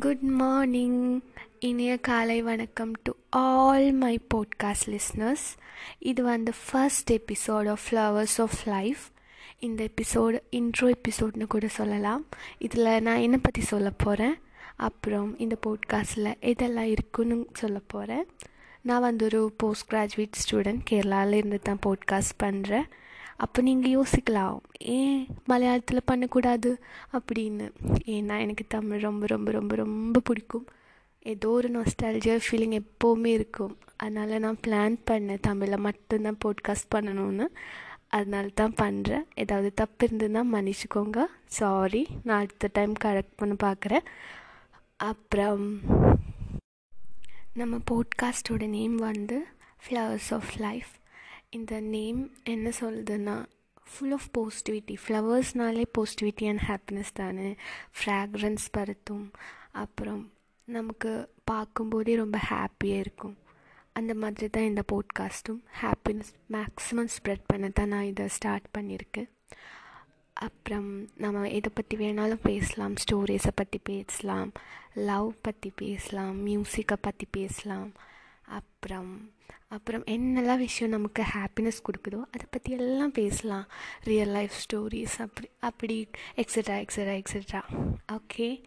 Good morning இனிய காலை வணக்கம் to all my podcast listeners இது வந்து first episode of flowers of life இந்த எபிசோடு இன்ட்ரோ எபிசோட்னு கூட சொல்லலாம். இதில் நான் என்னை பற்றி சொல்ல போகிறேன் அப்புறம் இந்த போட்காஸ்ட்டில் எதெல்லாம் இருக்குன்னு சொல்ல போகிறேன் நான் வந்து ஒரு போஸ்ட் கிராஜுவேட் ஸ்டூடெண்ட் கேரளாவில் இருந்து தான் போட்காஸ்ட் பண்ணுறேன் அப்போ நீங்கள் யோசிக்கலாம் ஏன் மலையாளத்தில் பண்ணக்கூடாது? அப்படின்னு. ஏன்னா எனக்கு தமிழ் ரொம்ப ரொம்ப ரொம்ப ரொம்ப பிடிக்கும். ஏதோ ஒரு நாஸ்டாலஜியா ஃபீலிங் எப்போவுமே இருக்கும். அதனால் நான் பிளான் பண்ணேன் தமிழில் மட்டும்தான் போட்காஸ்ட் பண்ணணும்னு. அதனால தான் பண்ணுறேன் ஏதாவது தப்பு இருந்ததுன்னா மன்னிச்சுக்கோங்க. சாரி நான் அடுத்த டைம் கரெக்ட் பண்ண பார்க்குறேன் அப்புறம் நம்ம போட்காஸ்டோட நேம் வந்து ஃப்ளவர்ஸ் ஆஃப் லைஃப் இந்த நேம் என்ன சொல்லுதுன்னா ஃபுல் ஆஃப் பாசிட்டிவிட்டி ஃப்ளவர்ஸ்னாலே பாசிட்டிவிட்டி அண்ட் ஹாப்பினஸ் தானே. ஃப்ராக்ரன்ஸ் பருத்தும். அப்புறம் நமக்கு பார்க்கும்போதே ரொம்ப ஹாப்பியாக இருக்கும். அந்த மாதிரி தான் இந்த போட்காஸ்ட்டும் ஹாப்பினஸ் மேக்ஸிமம் ஸ்ப்ரெட் பண்ண தான் நான் இதை ஸ்டார்ட் பண்ணியிருக்கேன். அப்புறம் நம்ம எதை பற்றி வேணாலும் பேசலாம். ஸ்டோரிஸை பற்றி பேசலாம். லவ் பற்றி பேசலாம். மியூசிக்கை பற்றி பேசலாம். அப்புறம் அப்புறம் என்னெல்லாம் விஷயம் நமக்கு ஹாப்பினஸ் கொடுக்குதோ அதை பற்றி எல்லாம் பேசலாம். ரியல் லைஃப் ஸ்டோரிஸ் அப்படி அப்படி எக்ஸட்ரா எக்ஸட்ரா எக்ஸட்ரா ஓகே